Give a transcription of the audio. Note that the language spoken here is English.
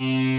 mm